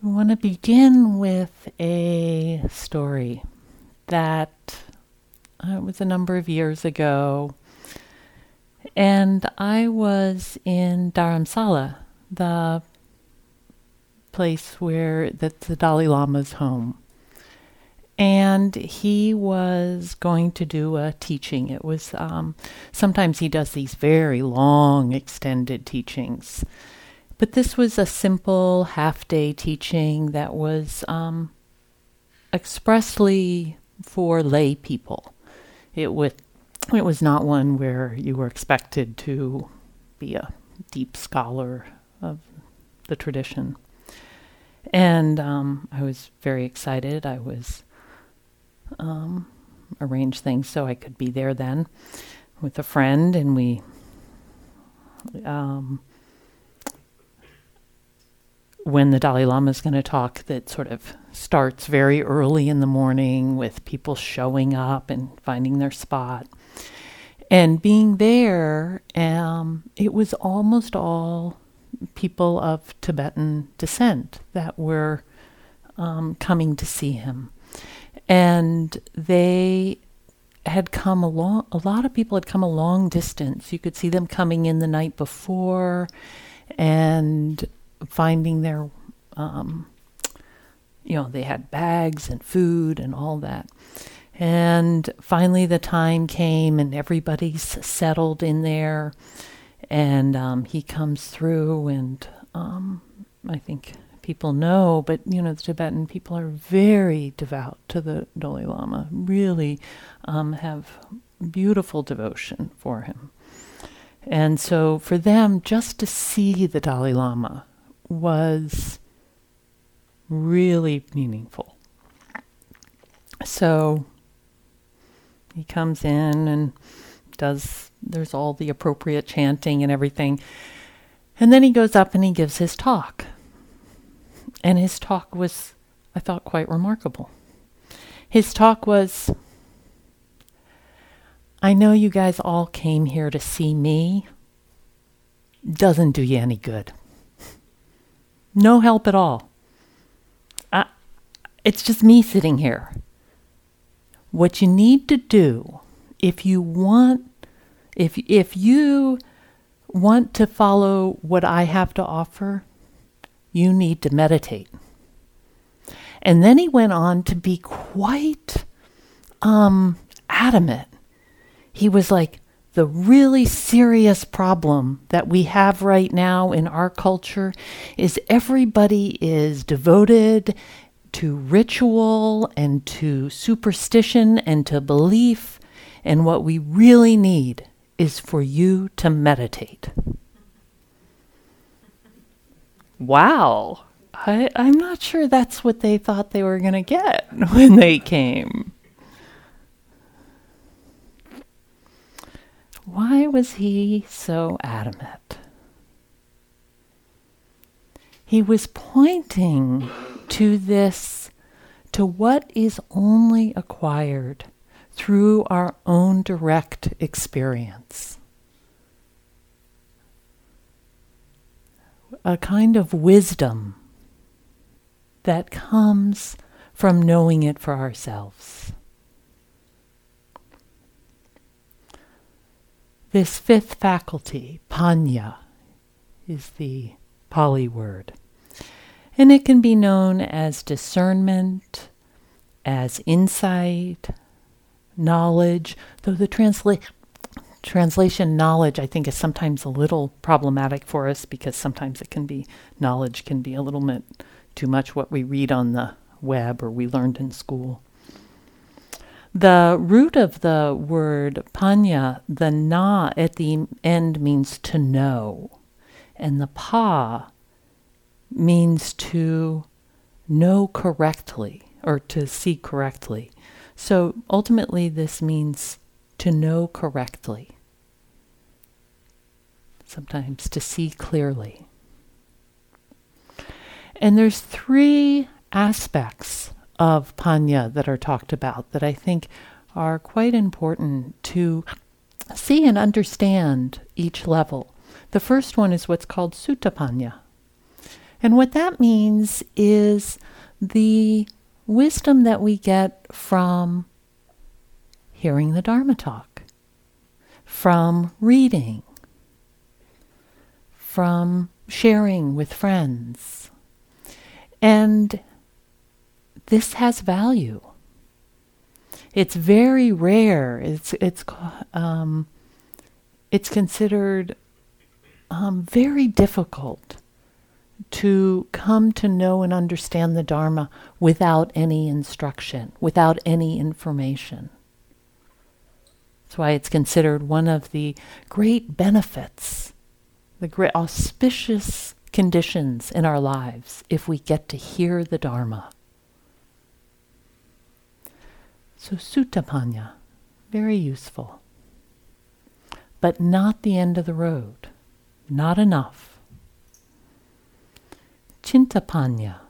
I want to begin with a story that uh, was a number of years ago. And I was in Dharamsala, the place where that's the Dalai Lama's home. And he was going to do a teaching. It was um, sometimes he does these very long, extended teachings. But this was a simple half day teaching that was um, expressly for lay people. It was, it was not one where you were expected to be a deep scholar of the tradition. And um, I was very excited. I was um, arranged things so I could be there then with a friend, and we um, when the Dalai Lama is going to talk that sort of starts very early in the morning with people showing up and finding their spot. And being there, um, it was almost all people of Tibetan descent that were um, coming to see him. And they had come a long, a lot of people had come a long distance. You could see them coming in the night before and finding their, um, you know, they had bags and food and all that. And finally, the time came, and everybody's settled in there. And um, he comes through, and um, I think people know, but you know, the Tibetan people are very devout to the Dalai Lama, really um, have beautiful devotion for him. And so for them, just to see the Dalai Lama was really meaningful. So he comes in and does, there's all the appropriate chanting and everything. And then he goes up and he gives his talk. And his talk was, I thought, quite remarkable. His talk was I know you guys all came here to see me. Doesn't do you any good. No help at all. I, it's just me sitting here. What you need to do if you want if if you want to follow what I have to offer, you need to meditate. And then he went on to be quite um, adamant. He was like, the really serious problem that we have right now in our culture is everybody is devoted to ritual and to superstition and to belief. And what we really need is for you to meditate. Wow. I, I'm not sure that's what they thought they were going to get when they came. Why was he so adamant? He was pointing to this, to what is only acquired through our own direct experience. A kind of wisdom that comes from knowing it for ourselves. This fifth faculty, panya, is the Pali word. And it can be known as discernment, as insight, knowledge, though the transla- translation knowledge I think is sometimes a little problematic for us because sometimes it can be knowledge can be a little bit too much what we read on the web or we learned in school. The root of the word panya, the na at the end means to know, and the pa means to know correctly or to see correctly. So ultimately, this means to know correctly, sometimes to see clearly. And there's three aspects of Panya that are talked about that I think are quite important to see and understand each level. The first one is what's called Sutta Panya. And what that means is the wisdom that we get from hearing the Dharma talk, from reading, from sharing with friends. And this has value. It's very rare. It's it's um, it's considered um, very difficult to come to know and understand the Dharma without any instruction, without any information. That's why it's considered one of the great benefits, the great auspicious conditions in our lives if we get to hear the Dharma. So, Sutta very useful, but not the end of the road, not enough. Chintapanya.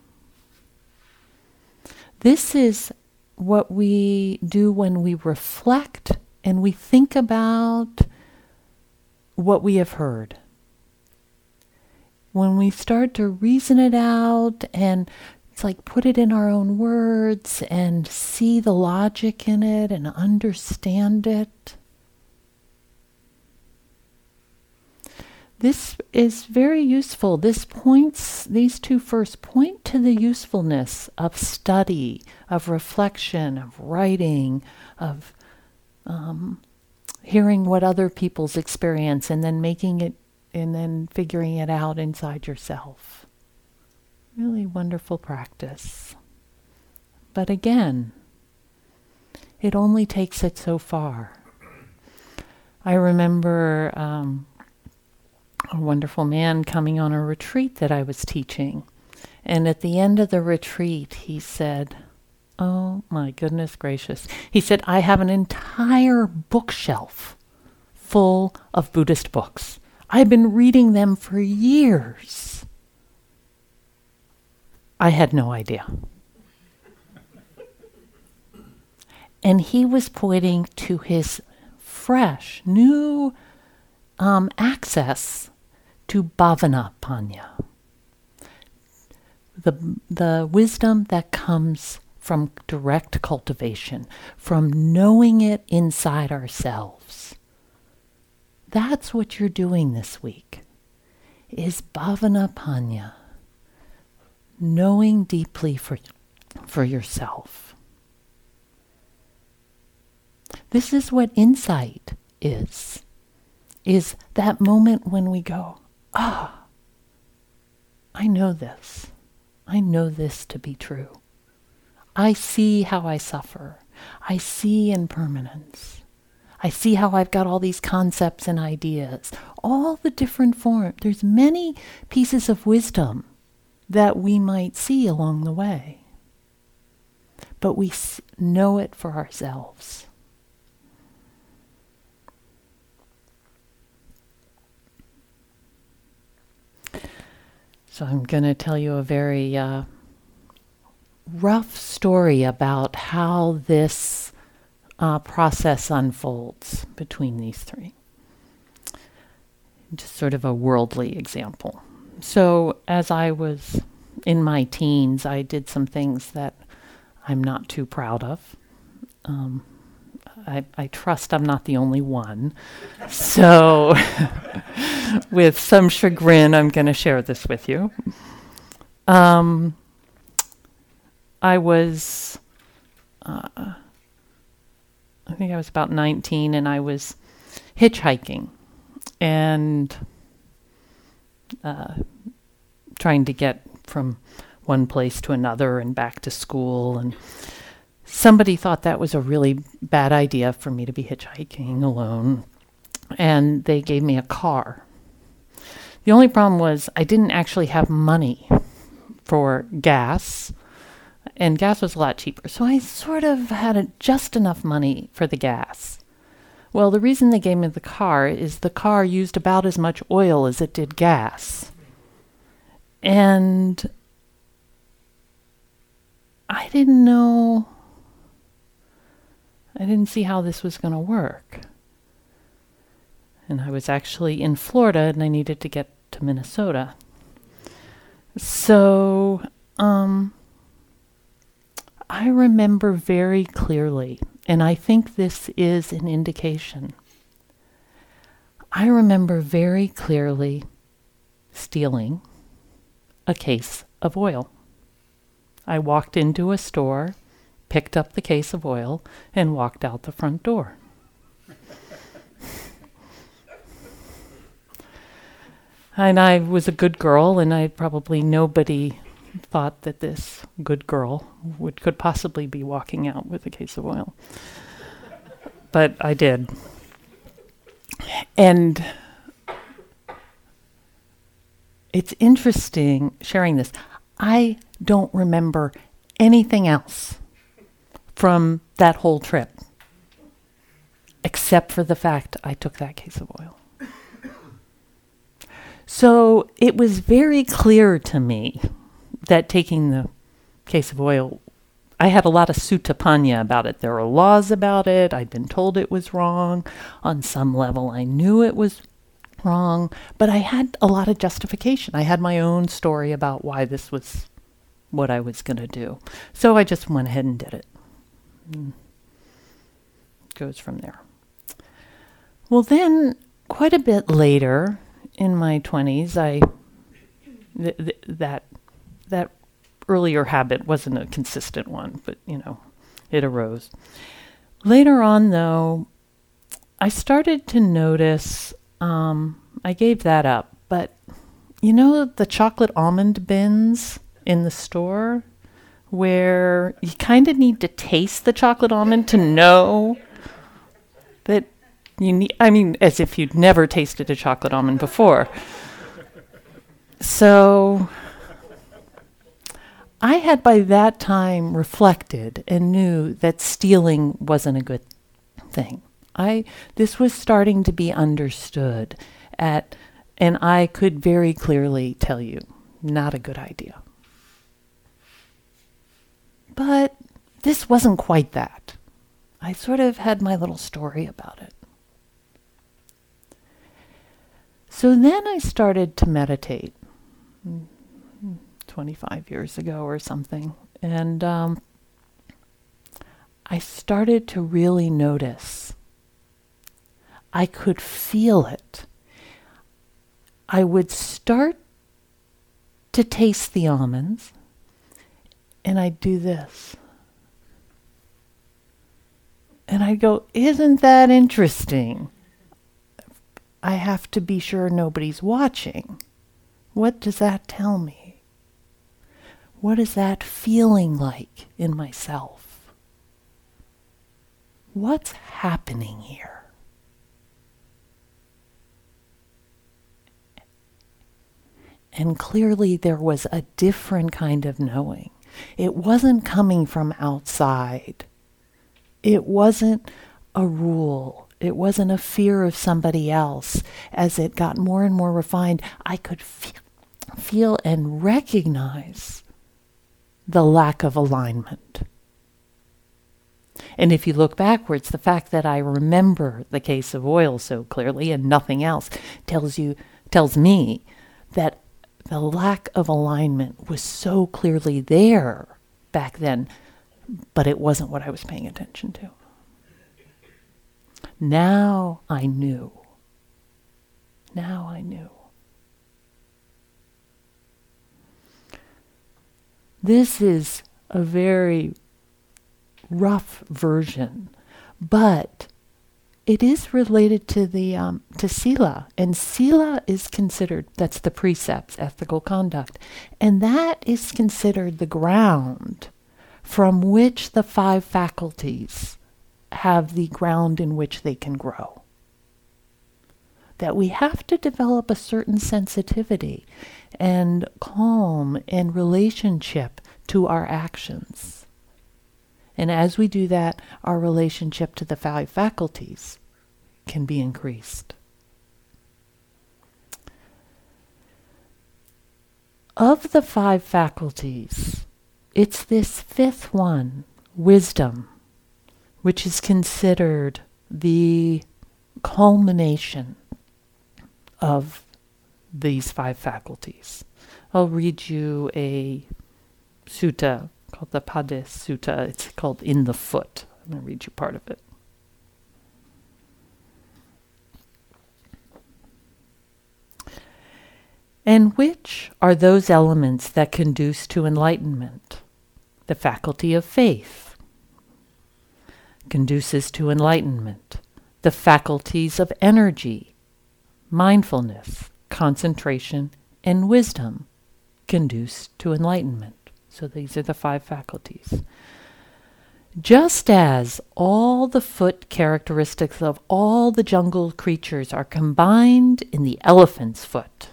This is what we do when we reflect and we think about what we have heard. When we start to reason it out and it's like put it in our own words and see the logic in it and understand it. This is very useful. This points, these two first point to the usefulness of study, of reflection, of writing, of um, hearing what other people's experience and then making it and then figuring it out inside yourself. Really wonderful practice. But again, it only takes it so far. I remember um, a wonderful man coming on a retreat that I was teaching. And at the end of the retreat, he said, Oh my goodness gracious. He said, I have an entire bookshelf full of Buddhist books. I've been reading them for years. I had no idea. And he was pointing to his fresh, new um, access to bhavana panya, the, the wisdom that comes from direct cultivation, from knowing it inside ourselves. That's what you're doing this week, is bhavana panya, knowing deeply for, for yourself. This is what insight is is that moment when we go, ah, I know this. I know this to be true. I see how I suffer. I see impermanence. I see how I've got all these concepts and ideas, all the different forms. There's many pieces of wisdom that we might see along the way, but we know it for ourselves. So I'm going to tell you a very uh, rough story about how this uh, process unfolds between these three. Just sort of a worldly example. So, as I was in my teens, I did some things that I'm not too proud of. Um, I, I trust I'm not the only one. So, with some chagrin, I'm going to share this with you. Um, I was, uh, I think I was about 19, and I was hitchhiking and uh, trying to get from one place to another and back to school and somebody thought that was a really bad idea for me to be hitchhiking alone, and they gave me a car. The only problem was I didn't actually have money for gas, and gas was a lot cheaper. So I sort of had a, just enough money for the gas. Well, the reason they gave me the car is the car used about as much oil as it did gas. And I didn't know I didn't see how this was going to work. And I was actually in Florida and I needed to get to Minnesota. So, um, I remember very clearly, and I think this is an indication. I remember very clearly stealing a case of oil. I walked into a store, picked up the case of oil, and walked out the front door. and I was a good girl, and I probably nobody thought that this good girl would could possibly be walking out with a case of oil. but I did. And it's interesting sharing this. I don't remember anything else from that whole trip except for the fact I took that case of oil. So it was very clear to me that taking the case of oil, I had a lot of sutta about it. There were laws about it. I'd been told it was wrong. On some level, I knew it was wrong, but I had a lot of justification. I had my own story about why this was what I was going to do. So I just went ahead and did it. Mm. Goes from there. Well, then, quite a bit later in my 20s, I th- th- that that earlier habit wasn't a consistent one, but you know, it arose. Later on, though, I started to notice. Um, I gave that up, but you know the chocolate almond bins in the store, where you kind of need to taste the chocolate almond to know that you need. I mean, as if you'd never tasted a chocolate almond before. So I had by that time reflected and knew that stealing wasn't a good thing. I this was starting to be understood at and I could very clearly tell you not a good idea. But this wasn't quite that. I sort of had my little story about it. So then I started to meditate. 25 years ago or something. And um, I started to really notice. I could feel it. I would start to taste the almonds, and I'd do this. And I'd go, Isn't that interesting? I have to be sure nobody's watching. What does that tell me? What is that feeling like in myself? What's happening here? And clearly, there was a different kind of knowing. It wasn't coming from outside. It wasn't a rule. It wasn't a fear of somebody else. As it got more and more refined, I could feel, feel and recognize the lack of alignment. And if you look backwards, the fact that I remember the case of oil so clearly and nothing else tells you tells me that the lack of alignment was so clearly there back then, but it wasn't what I was paying attention to. Now I knew. Now I knew. This is a very rough version, but it is related to the um, to sila, and sila is considered that's the precepts, ethical conduct, and that is considered the ground from which the five faculties have the ground in which they can grow. That we have to develop a certain sensitivity and calm and relationship to our actions. And as we do that, our relationship to the five faculties can be increased. Of the five faculties, it's this fifth one, wisdom, which is considered the culmination of these five faculties. I'll read you a sutta called the Pade Sutta. It's called In the Foot. I'm going to read you part of it. And which are those elements that conduce to enlightenment? The faculty of faith conduces to enlightenment. The faculties of energy, mindfulness, concentration, and wisdom conduce to enlightenment. So these are the five faculties. Just as all the foot characteristics of all the jungle creatures are combined in the elephant's foot,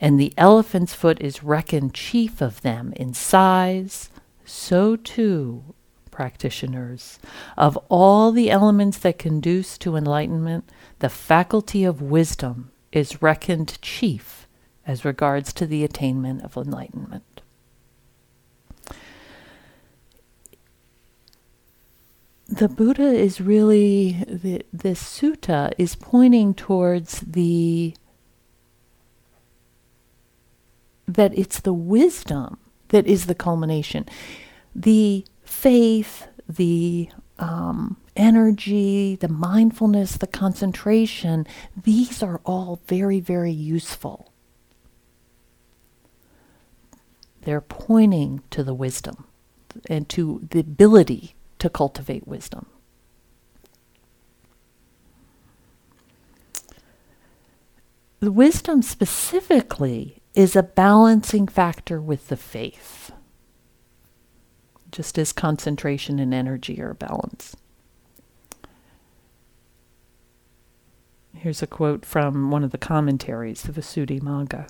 and the elephant's foot is reckoned chief of them in size, so too, practitioners, of all the elements that conduce to enlightenment, the faculty of wisdom is reckoned chief as regards to the attainment of enlightenment. The Buddha is really, the, this sutta is pointing towards the that it's the wisdom that is the culmination. The faith, the um, energy, the mindfulness, the concentration, these are all very, very useful. They're pointing to the wisdom and to the ability to cultivate wisdom. The wisdom specifically is a balancing factor with the faith, just as concentration and energy are balanced. Here's a quote from one of the commentaries, the Visuddhimagga.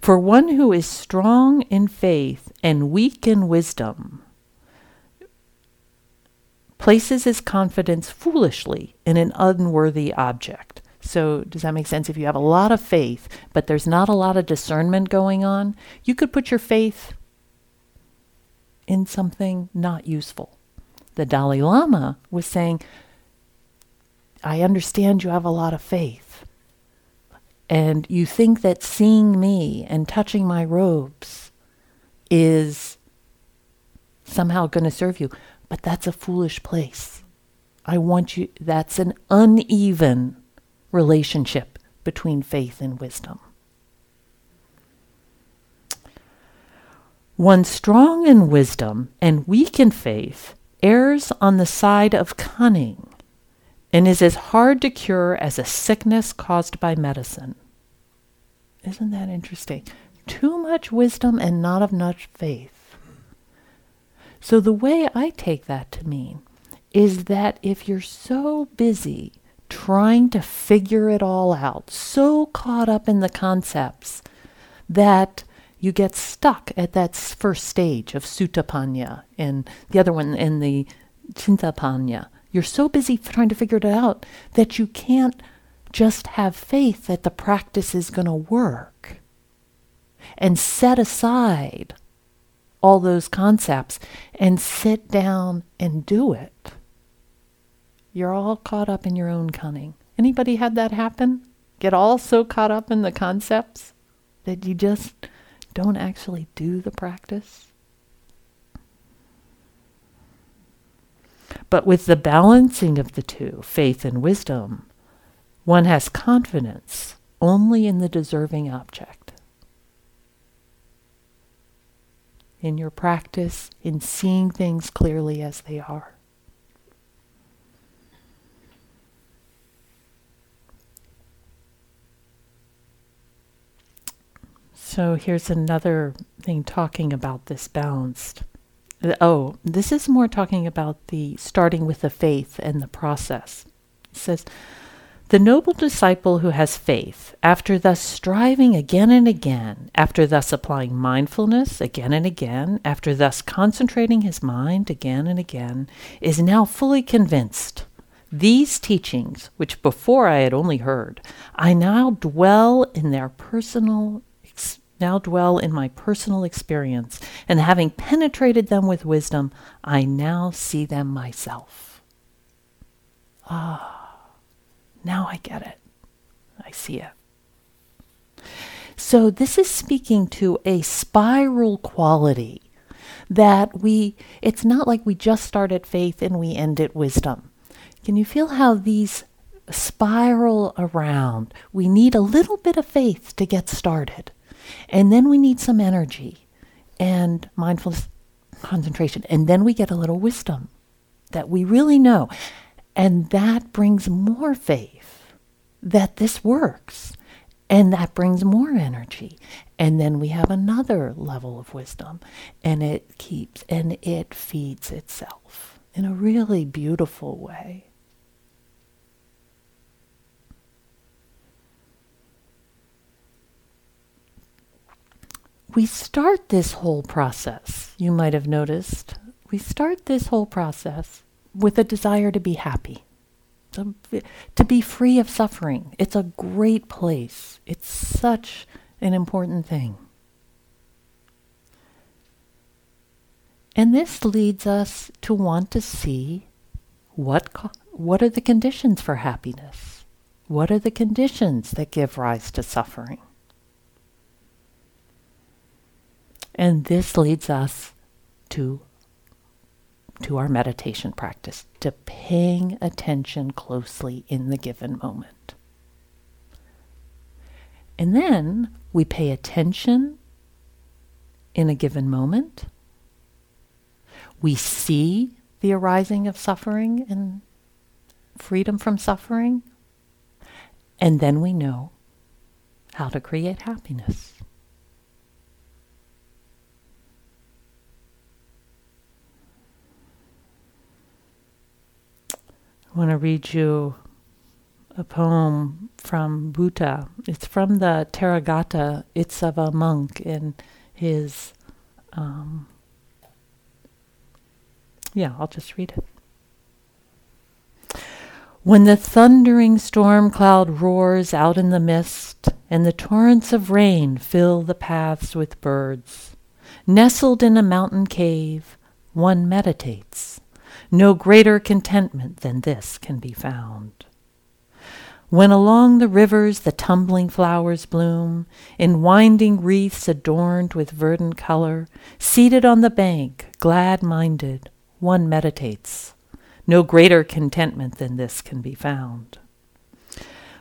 For one who is strong in faith and weak in wisdom, places his confidence foolishly in an unworthy object. So, does that make sense? If you have a lot of faith, but there's not a lot of discernment going on, you could put your faith in something not useful. The Dalai Lama was saying, I understand you have a lot of faith. And you think that seeing me and touching my robes is somehow going to serve you. But that's a foolish place. I want you, that's an uneven relationship between faith and wisdom. One strong in wisdom and weak in faith errs on the side of cunning and is as hard to cure as a sickness caused by medicine. Isn't that interesting? Too much wisdom and not enough faith. So, the way I take that to mean is that if you're so busy trying to figure it all out, so caught up in the concepts that you get stuck at that first stage of Sutta Panya and the other one in the Chintapanya. You're so busy trying to figure it out that you can't just have faith that the practice is going to work and set aside all those concepts and sit down and do it. You're all caught up in your own cunning. Anybody had that happen? Get all so caught up in the concepts that you just don't actually do the practice? But with the balancing of the two, faith and wisdom, one has confidence only in the deserving object. In your practice, in seeing things clearly as they are. So here's another thing talking about this balanced. Oh, this is more talking about the starting with the faith and the process. It says, the noble disciple who has faith, after thus striving again and again, after thus applying mindfulness again and again, after thus concentrating his mind again and again, is now fully convinced. These teachings, which before I had only heard, I now dwell in their personal now dwell in my personal experience, and having penetrated them with wisdom, I now see them myself. Ah, now I get it. I see it. So, this is speaking to a spiral quality that we, it's not like we just start at faith and we end at wisdom. Can you feel how these spiral around? We need a little bit of faith to get started, and then we need some energy and mindfulness concentration, and then we get a little wisdom that we really know. And that brings more faith that this works. And that brings more energy. And then we have another level of wisdom. And it keeps and it feeds itself in a really beautiful way. We start this whole process, you might have noticed, we start this whole process with a desire to be happy, to, to be free of suffering. It's a great place. It's such an important thing. And this leads us to want to see what, what are the conditions for happiness? What are the conditions that give rise to suffering? And this leads us to to our meditation practice, to paying attention closely in the given moment. And then we pay attention in a given moment. We see the arising of suffering and freedom from suffering. And then we know how to create happiness. I want to read you a poem from Buddha. It's from the of a monk in his. Um, yeah, I'll just read it. When the thundering storm cloud roars out in the mist, and the torrents of rain fill the paths with birds, nestled in a mountain cave, one meditates no greater contentment than this can be found. When along the rivers the tumbling flowers bloom, in winding wreaths adorned with verdant color, seated on the bank, glad minded, one meditates. No greater contentment than this can be found.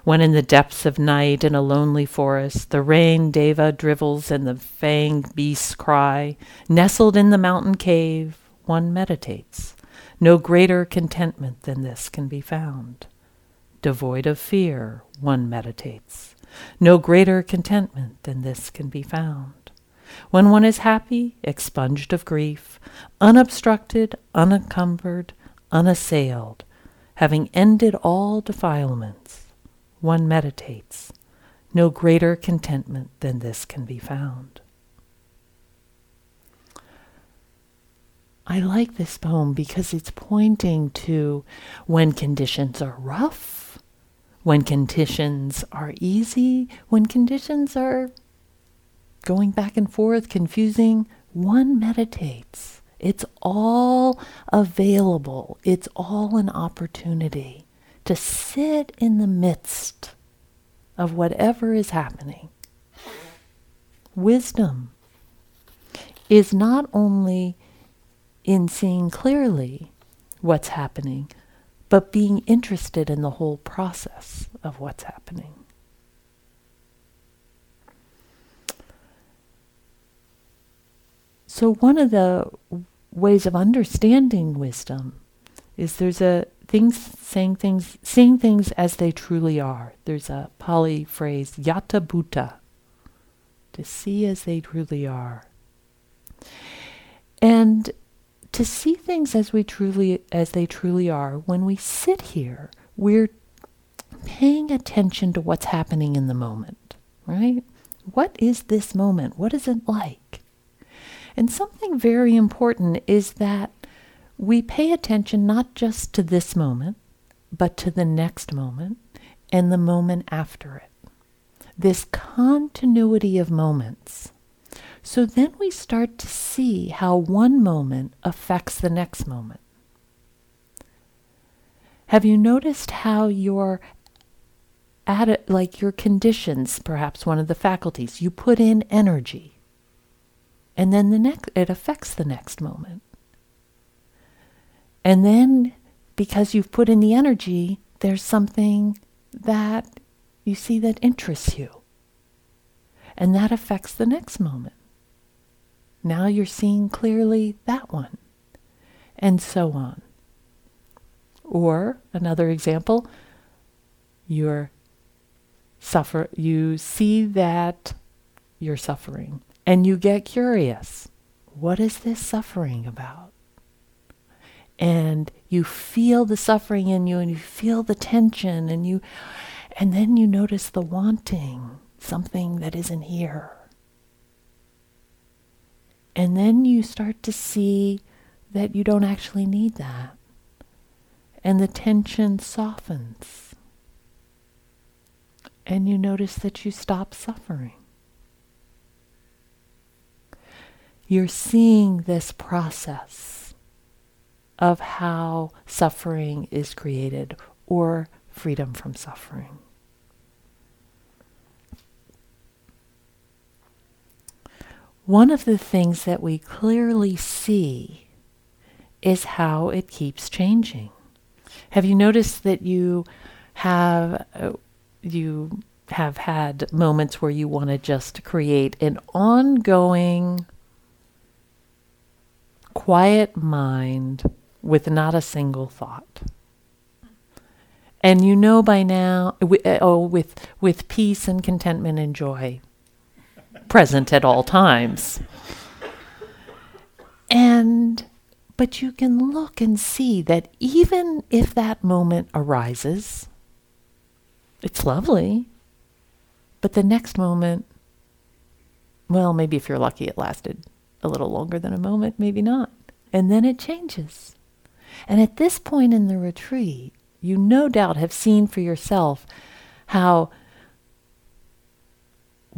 When in the depths of night in a lonely forest the rain deva drivels and the fanged beasts cry, nestled in the mountain cave, one meditates. No greater contentment than this can be found. Devoid of fear, one meditates. No greater contentment than this can be found. When one is happy, expunged of grief, unobstructed, unencumbered, unassailed, having ended all defilements, one meditates. No greater contentment than this can be found. I like this poem because it's pointing to when conditions are rough, when conditions are easy, when conditions are going back and forth, confusing, one meditates. It's all available, it's all an opportunity to sit in the midst of whatever is happening. Wisdom is not only in seeing clearly what's happening, but being interested in the whole process of what's happening. So, one of the ways of understanding wisdom is there's a things saying things seeing things as they truly are. There's a Pali phrase yatha bhuta to see as they truly are. And to see things as we truly as they truly are when we sit here we're paying attention to what's happening in the moment right? What is this moment? What is it like? And something very important is that we pay attention not just to this moment but to the next moment and the moment after it. This continuity of moments so then we start to see how one moment affects the next moment. Have you noticed how your like your conditions, perhaps one of the faculties, you put in energy. And then the next it affects the next moment. And then because you've put in the energy, there's something that you see that interests you. And that affects the next moment. Now you're seeing clearly that one. And so on. Or another example, you're suffer you see that you're suffering and you get curious. What is this suffering about? And you feel the suffering in you and you feel the tension and you and then you notice the wanting, something that isn't here. And then you start to see that you don't actually need that. And the tension softens. And you notice that you stop suffering. You're seeing this process of how suffering is created or freedom from suffering. One of the things that we clearly see is how it keeps changing. Have you noticed that you have uh, you have had moments where you want to just create an ongoing quiet mind with not a single thought? And you know by now, uh, oh, with with peace and contentment and joy present at all times. And but you can look and see that even if that moment arises, it's lovely. But the next moment, well, maybe if you're lucky, it lasted a little longer than a moment, maybe not. And then it changes. And at this point in the retreat, you no doubt have seen for yourself how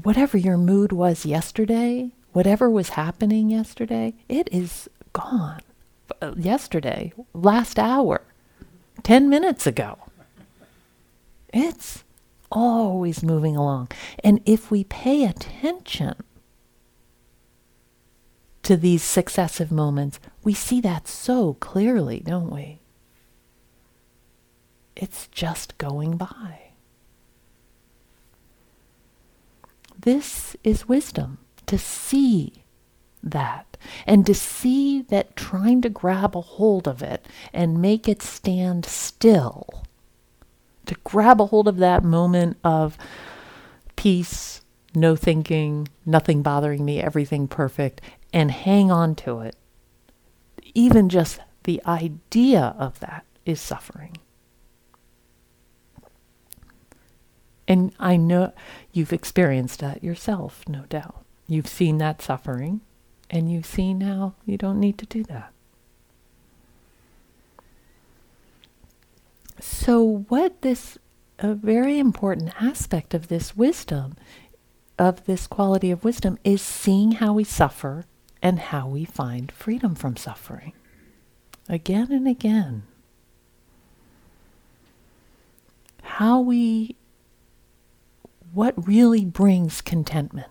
whatever your mood was yesterday, whatever was happening yesterday, it is gone. Yesterday, last hour, 10 minutes ago. It's always moving along. And if we pay attention to these successive moments, we see that so clearly, don't we? It's just going by. This is wisdom to see that and to see that trying to grab a hold of it and make it stand still, to grab a hold of that moment of peace, no thinking, nothing bothering me, everything perfect, and hang on to it. Even just the idea of that is suffering. And I know you've experienced that yourself, no doubt. You've seen that suffering, and you've seen how you don't need to do that. So, what this, a very important aspect of this wisdom, of this quality of wisdom, is seeing how we suffer and how we find freedom from suffering. Again and again. How we what really brings contentment.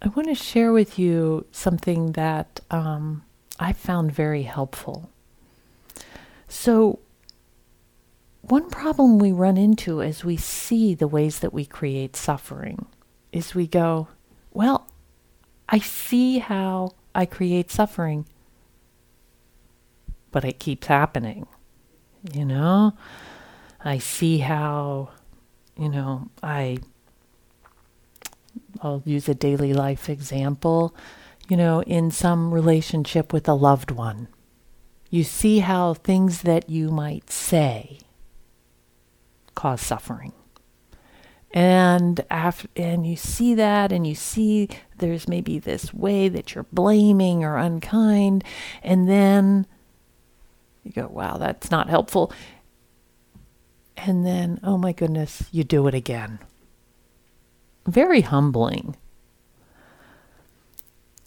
I want to share with you something that um, I found very helpful. So, one problem we run into as we see the ways that we create suffering is we go, well, I see how I create suffering, but it keeps happening. You know, I see how, you know, I, I'll use a daily life example, you know, in some relationship with a loved one. You see how things that you might say cause suffering and after, and you see that and you see there's maybe this way that you're blaming or unkind and then you go wow that's not helpful and then oh my goodness you do it again very humbling.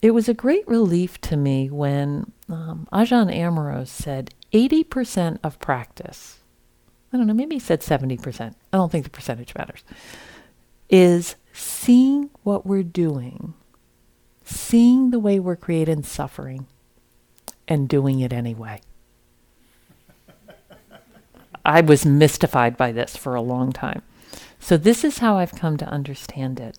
It was a great relief to me when um, Ajahn Amaro said 80% of practice, I don't know, maybe he said 70%, I don't think the percentage matters, is seeing what we're doing, seeing the way we're creating suffering, and doing it anyway. I was mystified by this for a long time. So, this is how I've come to understand it.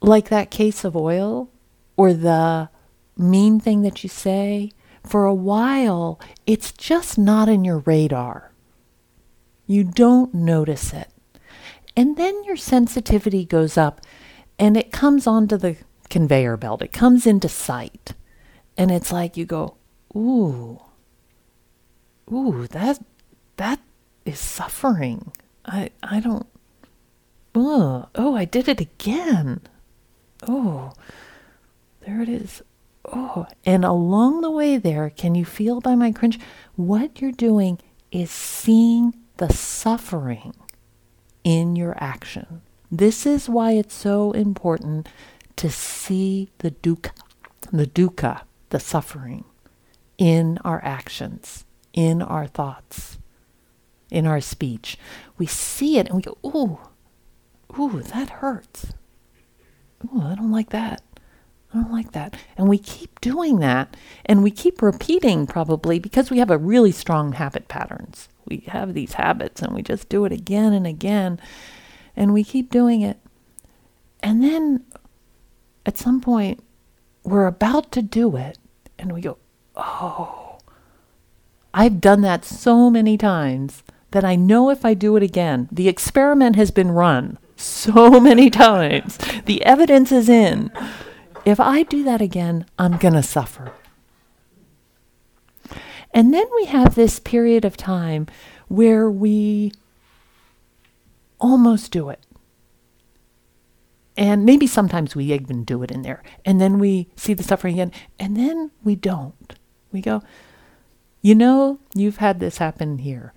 Like that case of oil or the mean thing that you say, for a while, it's just not in your radar. You don't notice it. And then your sensitivity goes up and it comes onto the conveyor belt, it comes into sight. And it's like you go, ooh, ooh, that, that is suffering. I, I don't, oh, oh, I did it again. Oh, there it is. Oh, and along the way there, can you feel by my cringe? What you're doing is seeing the suffering in your action. This is why it's so important to see the dukkha, the dukkha, the suffering in our actions, in our thoughts, in our speech. We see it and we go, ooh, ooh, that hurts. Ooh, I don't like that. I don't like that. And we keep doing that and we keep repeating probably because we have a really strong habit patterns. We have these habits and we just do it again and again and we keep doing it. And then at some point we're about to do it and we go, "Oh, I've done that so many times that I know if I do it again, the experiment has been run so many times. The evidence is in if I do that again, I'm going to suffer. And then we have this period of time where we almost do it. And maybe sometimes we even do it in there. And then we see the suffering again. And then we don't. We go, you know, you've had this happen here.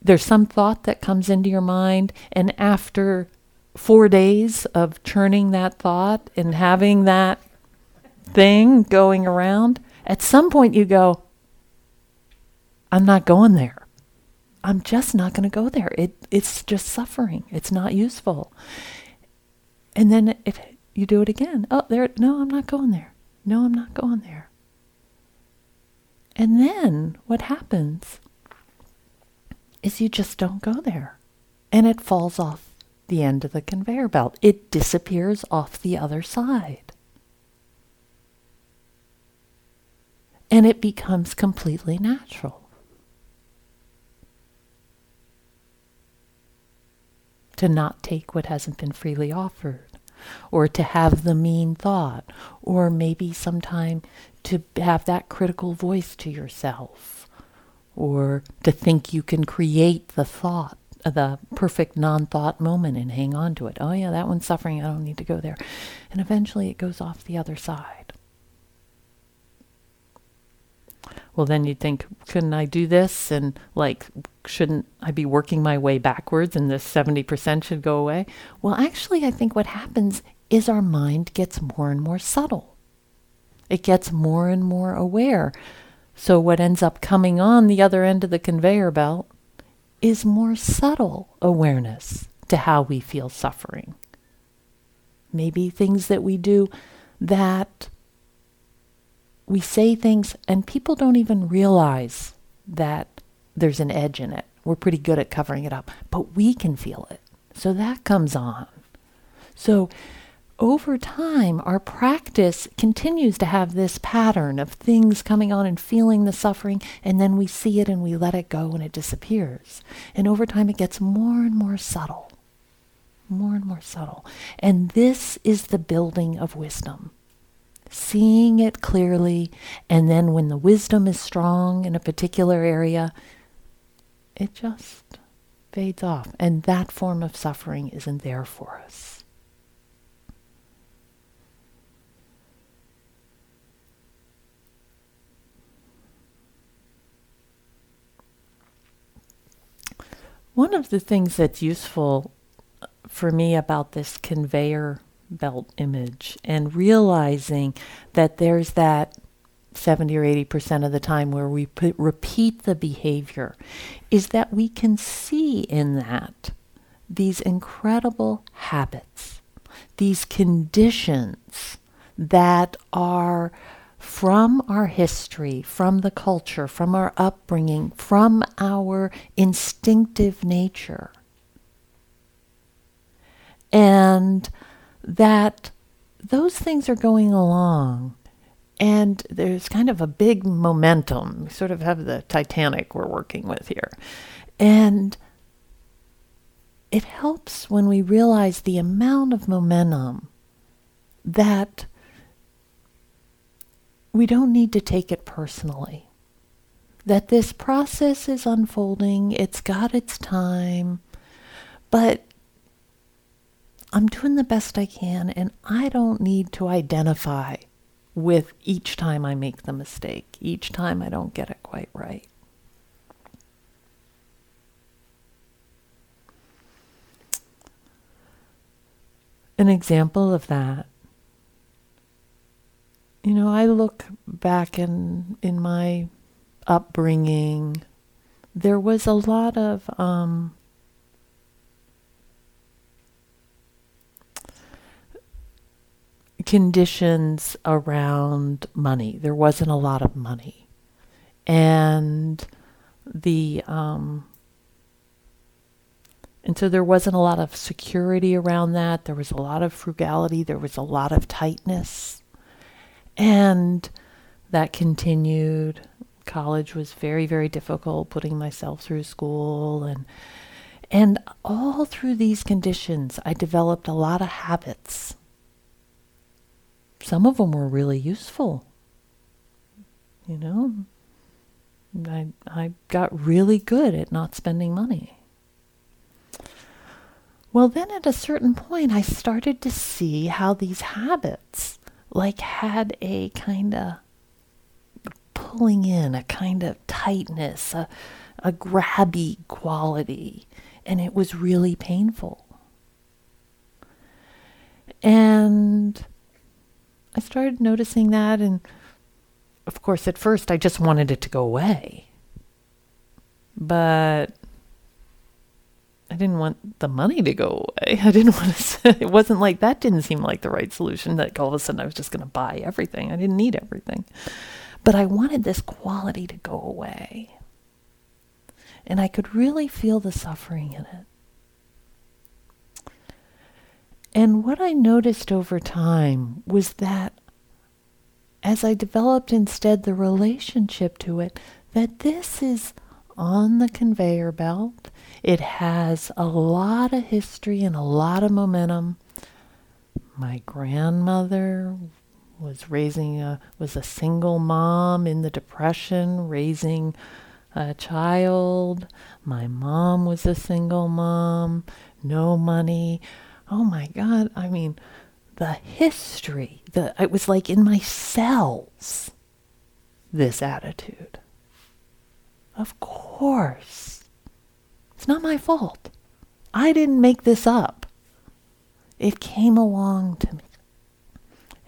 There's some thought that comes into your mind. And after four days of churning that thought and having that thing going around, at some point you go, I'm not going there. I'm just not going to go there. It it's just suffering. It's not useful. And then if you do it again, oh there no, I'm not going there. No, I'm not going there. And then what happens is you just don't go there. And it falls off the end of the conveyor belt. It disappears off the other side. And it becomes completely natural. To not take what hasn't been freely offered, or to have the mean thought, or maybe sometime to have that critical voice to yourself, or to think you can create the thought, the perfect non thought moment and hang on to it. Oh, yeah, that one's suffering. I don't need to go there. And eventually it goes off the other side. Well, then you'd think, couldn't I do this? And like, shouldn't I be working my way backwards and this 70% should go away? Well, actually, I think what happens is our mind gets more and more subtle. It gets more and more aware. So, what ends up coming on the other end of the conveyor belt is more subtle awareness to how we feel suffering. Maybe things that we do that we say things and people don't even realize that there's an edge in it. We're pretty good at covering it up, but we can feel it. So that comes on. So over time, our practice continues to have this pattern of things coming on and feeling the suffering, and then we see it and we let it go and it disappears. And over time, it gets more and more subtle, more and more subtle. And this is the building of wisdom seeing it clearly, and then when the wisdom is strong in a particular area, it just fades off. And that form of suffering isn't there for us. One of the things that's useful for me about this conveyor belt image and realizing that there's that 70 or 80% of the time where we repeat the behavior is that we can see in that these incredible habits, these conditions that are from our history, from the culture, from our upbringing, from our instinctive nature. And that those things are going along and there's kind of a big momentum. We sort of have the Titanic we're working with here. And it helps when we realize the amount of momentum that we don't need to take it personally. That this process is unfolding, it's got its time, but I'm doing the best I can, and I don't need to identify with each time I make the mistake, each time I don't get it quite right. An example of that, you know, I look back in in my upbringing, there was a lot of um, conditions around money. There wasn't a lot of money. And the um, and so there wasn't a lot of security around that. There was a lot of frugality. There was a lot of tightness. And that continued. College was very, very difficult, putting myself through school and and all through these conditions, I developed a lot of habits some of them were really useful. You know, I, I got really good at not spending money. Well, then at a certain point, I started to see how these habits, like, had a kind of pulling in, a kind of tightness, a, a grabby quality, and it was really painful. And I started noticing that, and of course, at first, I just wanted it to go away. But I didn't want the money to go away. I didn't want to. It wasn't like that. Didn't seem like the right solution. That all of a sudden I was just going to buy everything. I didn't need everything, but I wanted this quality to go away, and I could really feel the suffering in it. And what I noticed over time was that as I developed instead the relationship to it, that this is on the conveyor belt. It has a lot of history and a lot of momentum. My grandmother was raising a was a single mom in the depression raising a child. My mom was a single mom, no money oh my God, I mean, the history, the it was like in my cells, this attitude. Of course. It's not my fault. I didn't make this up. It came along to me.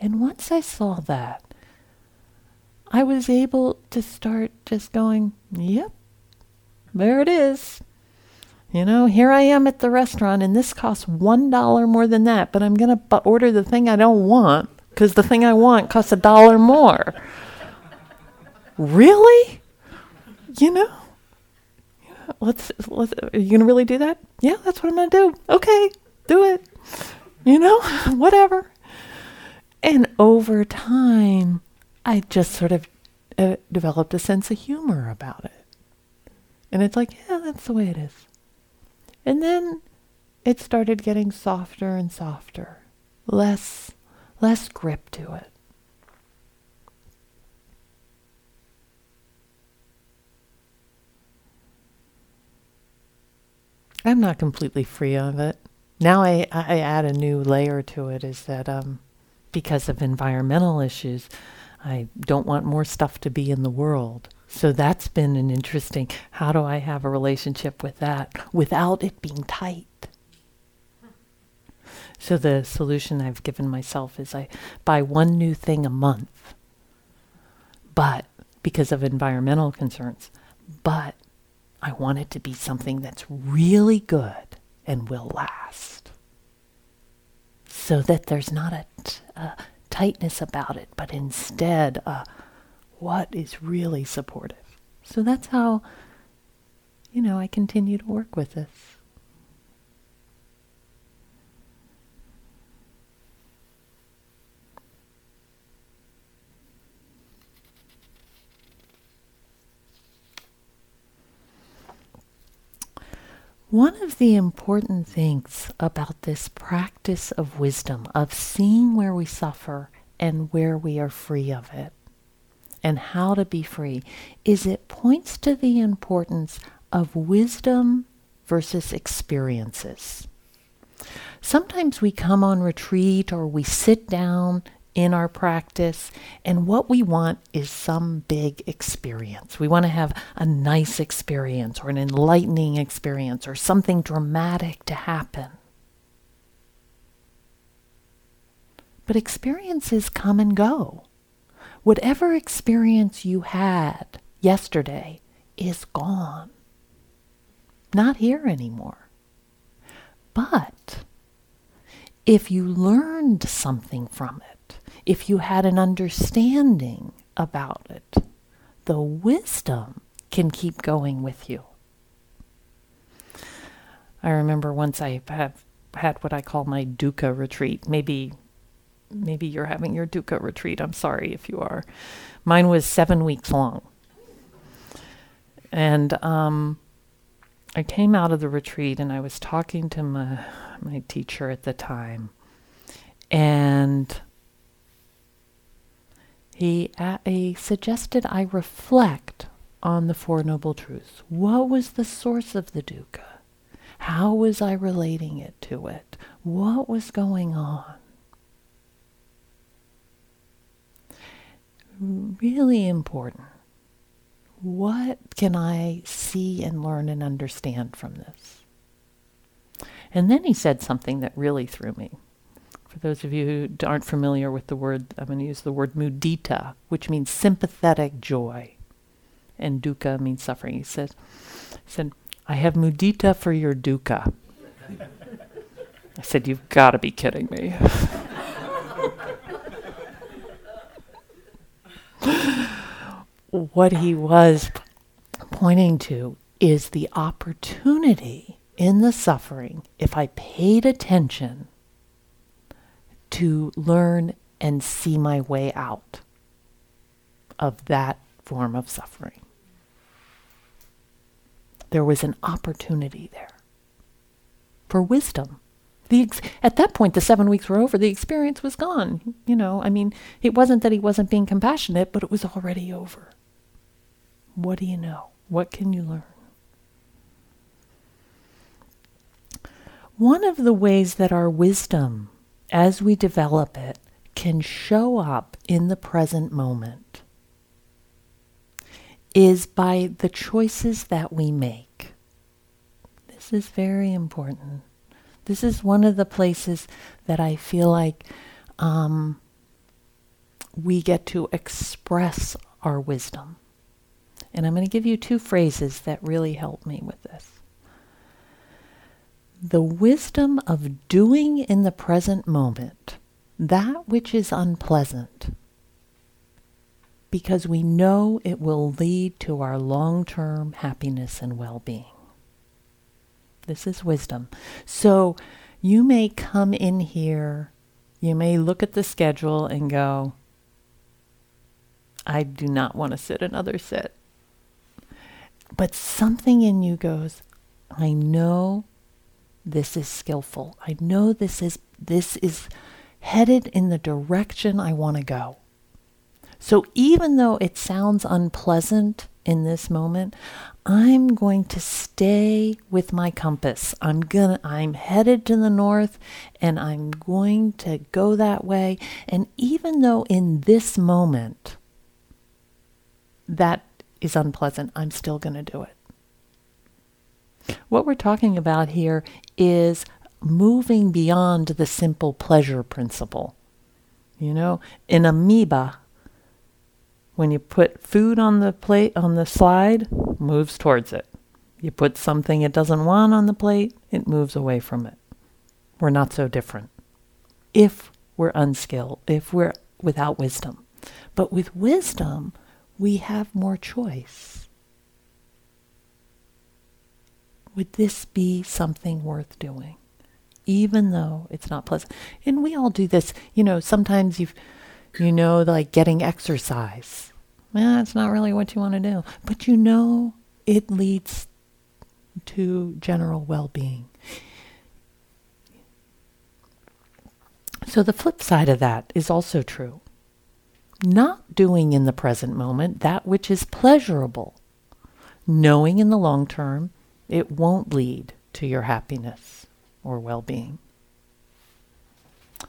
And once I saw that, I was able to start just going, yep, there it is. You know, here I am at the restaurant and this costs $1 more than that, but I'm going to order the thing I don't want because the thing I want costs a dollar more. really? You know? Let's, let's, are you going to really do that? Yeah, that's what I'm going to do. Okay, do it. You know, whatever. And over time, I just sort of uh, developed a sense of humor about it. And it's like, yeah, that's the way it is. And then it started getting softer and softer, less less grip to it. I'm not completely free of it. Now I, I add a new layer to it is that um, because of environmental issues, I don't want more stuff to be in the world. So that's been an interesting, how do I have a relationship with that without it being tight? So the solution I've given myself is I buy one new thing a month. But because of environmental concerns, but I want it to be something that's really good and will last. So that there's not a, t- a tightness about it, but instead uh, what is really supportive. So that's how, you know, I continue to work with this. One of the important things about this practice of wisdom, of seeing where we suffer and where we are free of it, and how to be free, is it points to the importance of wisdom versus experiences. Sometimes we come on retreat or we sit down in our practice. And what we want is some big experience. We want to have a nice experience or an enlightening experience or something dramatic to happen. But experiences come and go. Whatever experience you had yesterday is gone, not here anymore. But if you learned something from it, if you had an understanding about it, the wisdom can keep going with you. I remember once I have had what I call my dukkha retreat. Maybe maybe you're having your dukkha retreat. I'm sorry if you are. Mine was seven weeks long. And um, I came out of the retreat and I was talking to my, my teacher at the time. And he, uh, he suggested I reflect on the Four Noble Truths. What was the source of the dukkha? How was I relating it to it? What was going on? Really important. What can I see and learn and understand from this? And then he said something that really threw me. For those of you who aren't familiar with the word, I'm going to use the word mudita, which means sympathetic joy. And dukkha means suffering. He says, he said, I have mudita for your dukkha. I said, You've got to be kidding me. what he was pointing to is the opportunity in the suffering, if I paid attention to learn and see my way out of that form of suffering. There was an opportunity there for wisdom. The at that point, the seven weeks were over. The experience was gone. You know, I mean, it wasn't that he wasn't being compassionate, but it was already over. What do you know? What can you learn? One of the ways that our wisdom as we develop it, can show up in the present moment is by the choices that we make. This is very important. This is one of the places that I feel like um, we get to express our wisdom. And I'm going to give you two phrases that really help me with this the wisdom of doing in the present moment that which is unpleasant because we know it will lead to our long term happiness and well being. This is wisdom. So you may come in here, you may look at the schedule and go, I do not want to sit another sit. But something in you goes, I know this is skillful. I know this is this is headed in the direction I want to go. So even though it sounds unpleasant in this moment, I'm going to stay with my compass. I'm going to I'm headed to the north and I'm going to go that way and even though in this moment that is unpleasant, I'm still going to do it. What we're talking about here is moving beyond the simple pleasure principle. You know, an amoeba, when you put food on the plate, on the slide, moves towards it. You put something it doesn't want on the plate, it moves away from it. We're not so different. If we're unskilled, if we're without wisdom. But with wisdom, we have more choice. Would this be something worth doing? Even though it's not pleasant. And we all do this. You know, sometimes you've, you know, like getting exercise. Well, it's not really what you want to do. But you know it leads to general well being. So the flip side of that is also true. Not doing in the present moment that which is pleasurable, knowing in the long term it won't lead to your happiness or well being.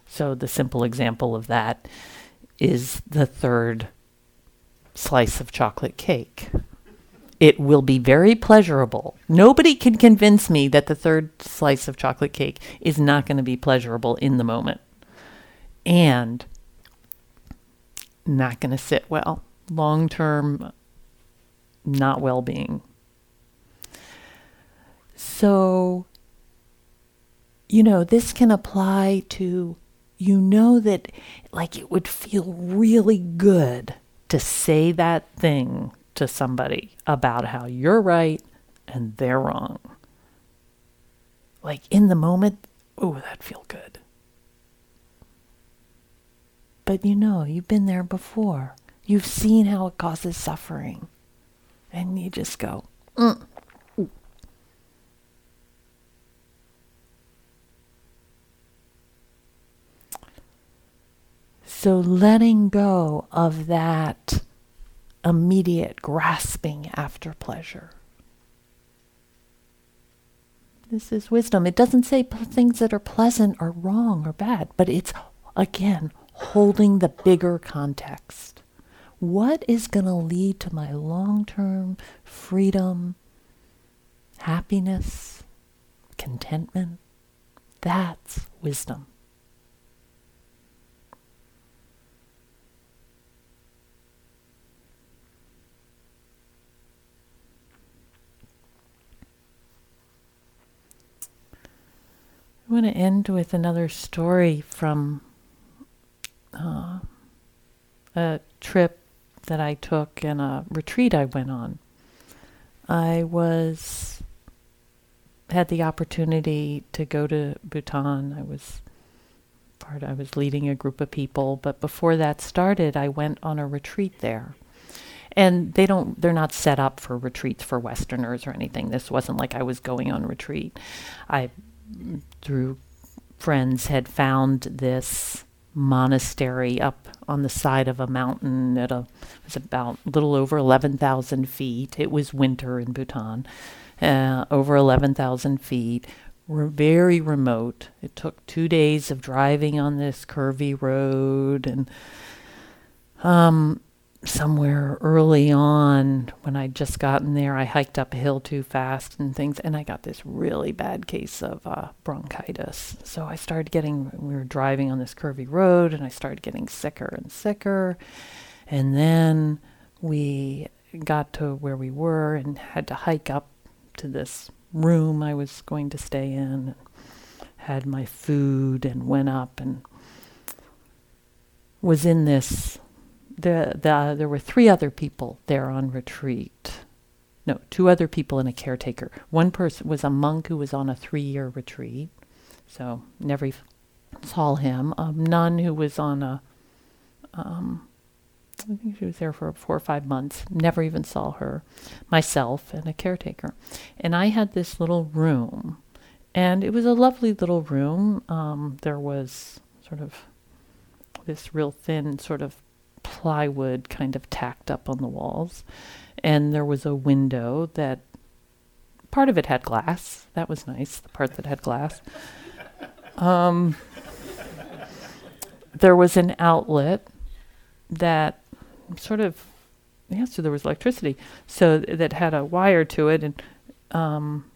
So the simple example of that is the third slice of chocolate cake. It will be very pleasurable. Nobody can convince me that the third slice of chocolate cake is not going to be pleasurable in the moment and not going to sit well. Long term, not well being. So, you know, this can apply to, you know, that like it would feel really good to say that thing to somebody about how you're right and they're wrong. Like in the moment, oh, that feel good. But you know, you've been there before. You've seen how it causes suffering. And you just go, mm. So letting go of that immediate grasping after pleasure. This is wisdom. It doesn't say things that are pleasant are wrong or bad, but it's, again, holding the bigger context. What is going to lead to my long term freedom, happiness, contentment? That's wisdom. Want to end with another story from uh, a trip that I took and a retreat I went on. I was had the opportunity to go to Bhutan. I was part I was leading a group of people, but before that started, I went on a retreat there. And they don't they're not set up for retreats for westerners or anything. This wasn't like I was going on retreat. I through friends had found this monastery up on the side of a mountain at a it was about a little over 11,000 feet. It was winter in Bhutan, uh, over 11,000 feet. Very remote. It took two days of driving on this curvy road, and um, somewhere early on when I'd just gotten there, I hiked up a hill too fast and things, and I got this really bad case of uh, bronchitis. So I started getting, we were driving on this curvy road, and I started getting sicker and sicker. And then we got to where we were and had to hike up to this room I was going to stay in, had my food, and went up and was in this the, the, there were three other people there on retreat. No, two other people and a caretaker. One person was a monk who was on a three year retreat, so never saw him. A nun who was on a, um, I think she was there for four or five months, never even saw her. Myself and a caretaker. And I had this little room, and it was a lovely little room. Um, there was sort of this real thin sort of plywood kind of tacked up on the walls. And there was a window that part of it had glass. That was nice, the part that had glass. Um, there was an outlet that sort of, yeah, so there was electricity. So th- that had a wire to it. And um,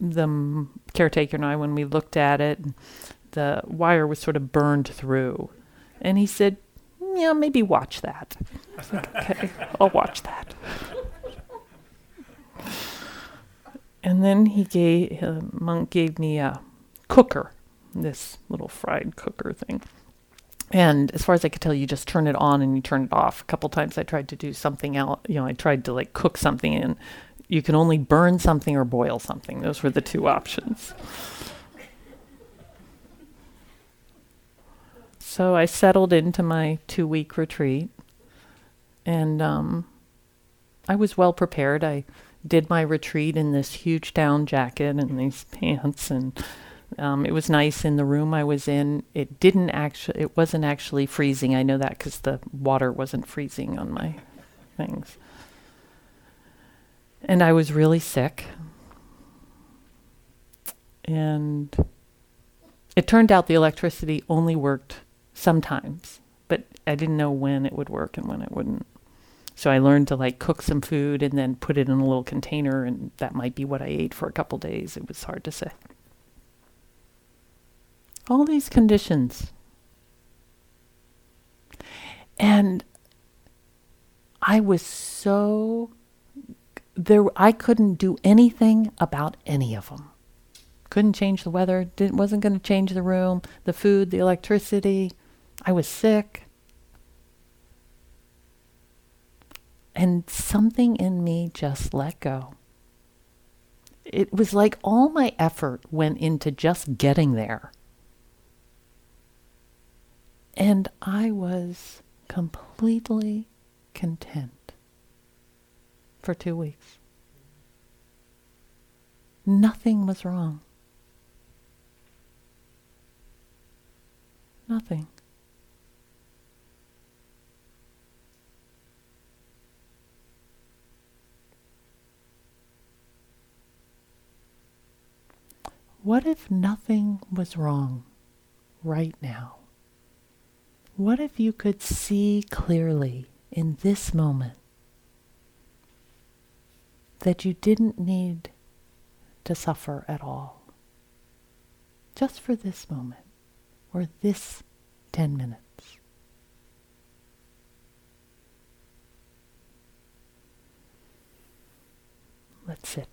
the m- caretaker and I, when we looked at it, the wire was sort of burned through. And he said, Yeah, maybe watch that. Like, Okay, I'll watch that. And then he gave, uh, Monk gave me a cooker, this little fried cooker thing. And as far as I could tell, you just turn it on and you turn it off. A couple times I tried to do something else. You know, I tried to like cook something and you can only burn something or boil something. Those were the two options. So I settled into my two week retreat and um, I was well prepared. I did my retreat in this huge down jacket and these pants and um, it was nice in the room I was in. It didn't actually, it wasn't actually freezing. I know that because the water wasn't freezing on my things. And I was really sick. And it turned out the electricity only worked sometimes, but I didn't know when it would work and when it wouldn't. So I learned to like cook some food and then put it in a little container, and that might be what I ate for a couple days. It was hard to say. All these conditions. And I was so there I couldn't do anything about any of them. Couldn't change the weather, didn't wasn't going to change the room, the food, the electricity. I was sick. And something in me just let go. It was like all my effort went into just getting there. And I was completely content for two weeks. Nothing was wrong. Nothing. What if nothing was wrong right now? What if you could see clearly in this moment that you didn't need to suffer at all? Just for this moment or this 10 minutes. Let's sit.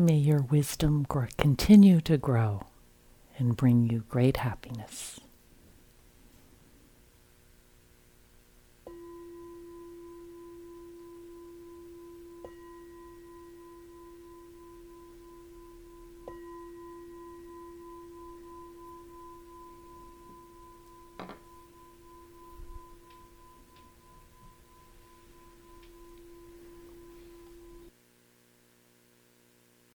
May your wisdom continue to grow and bring you great happiness.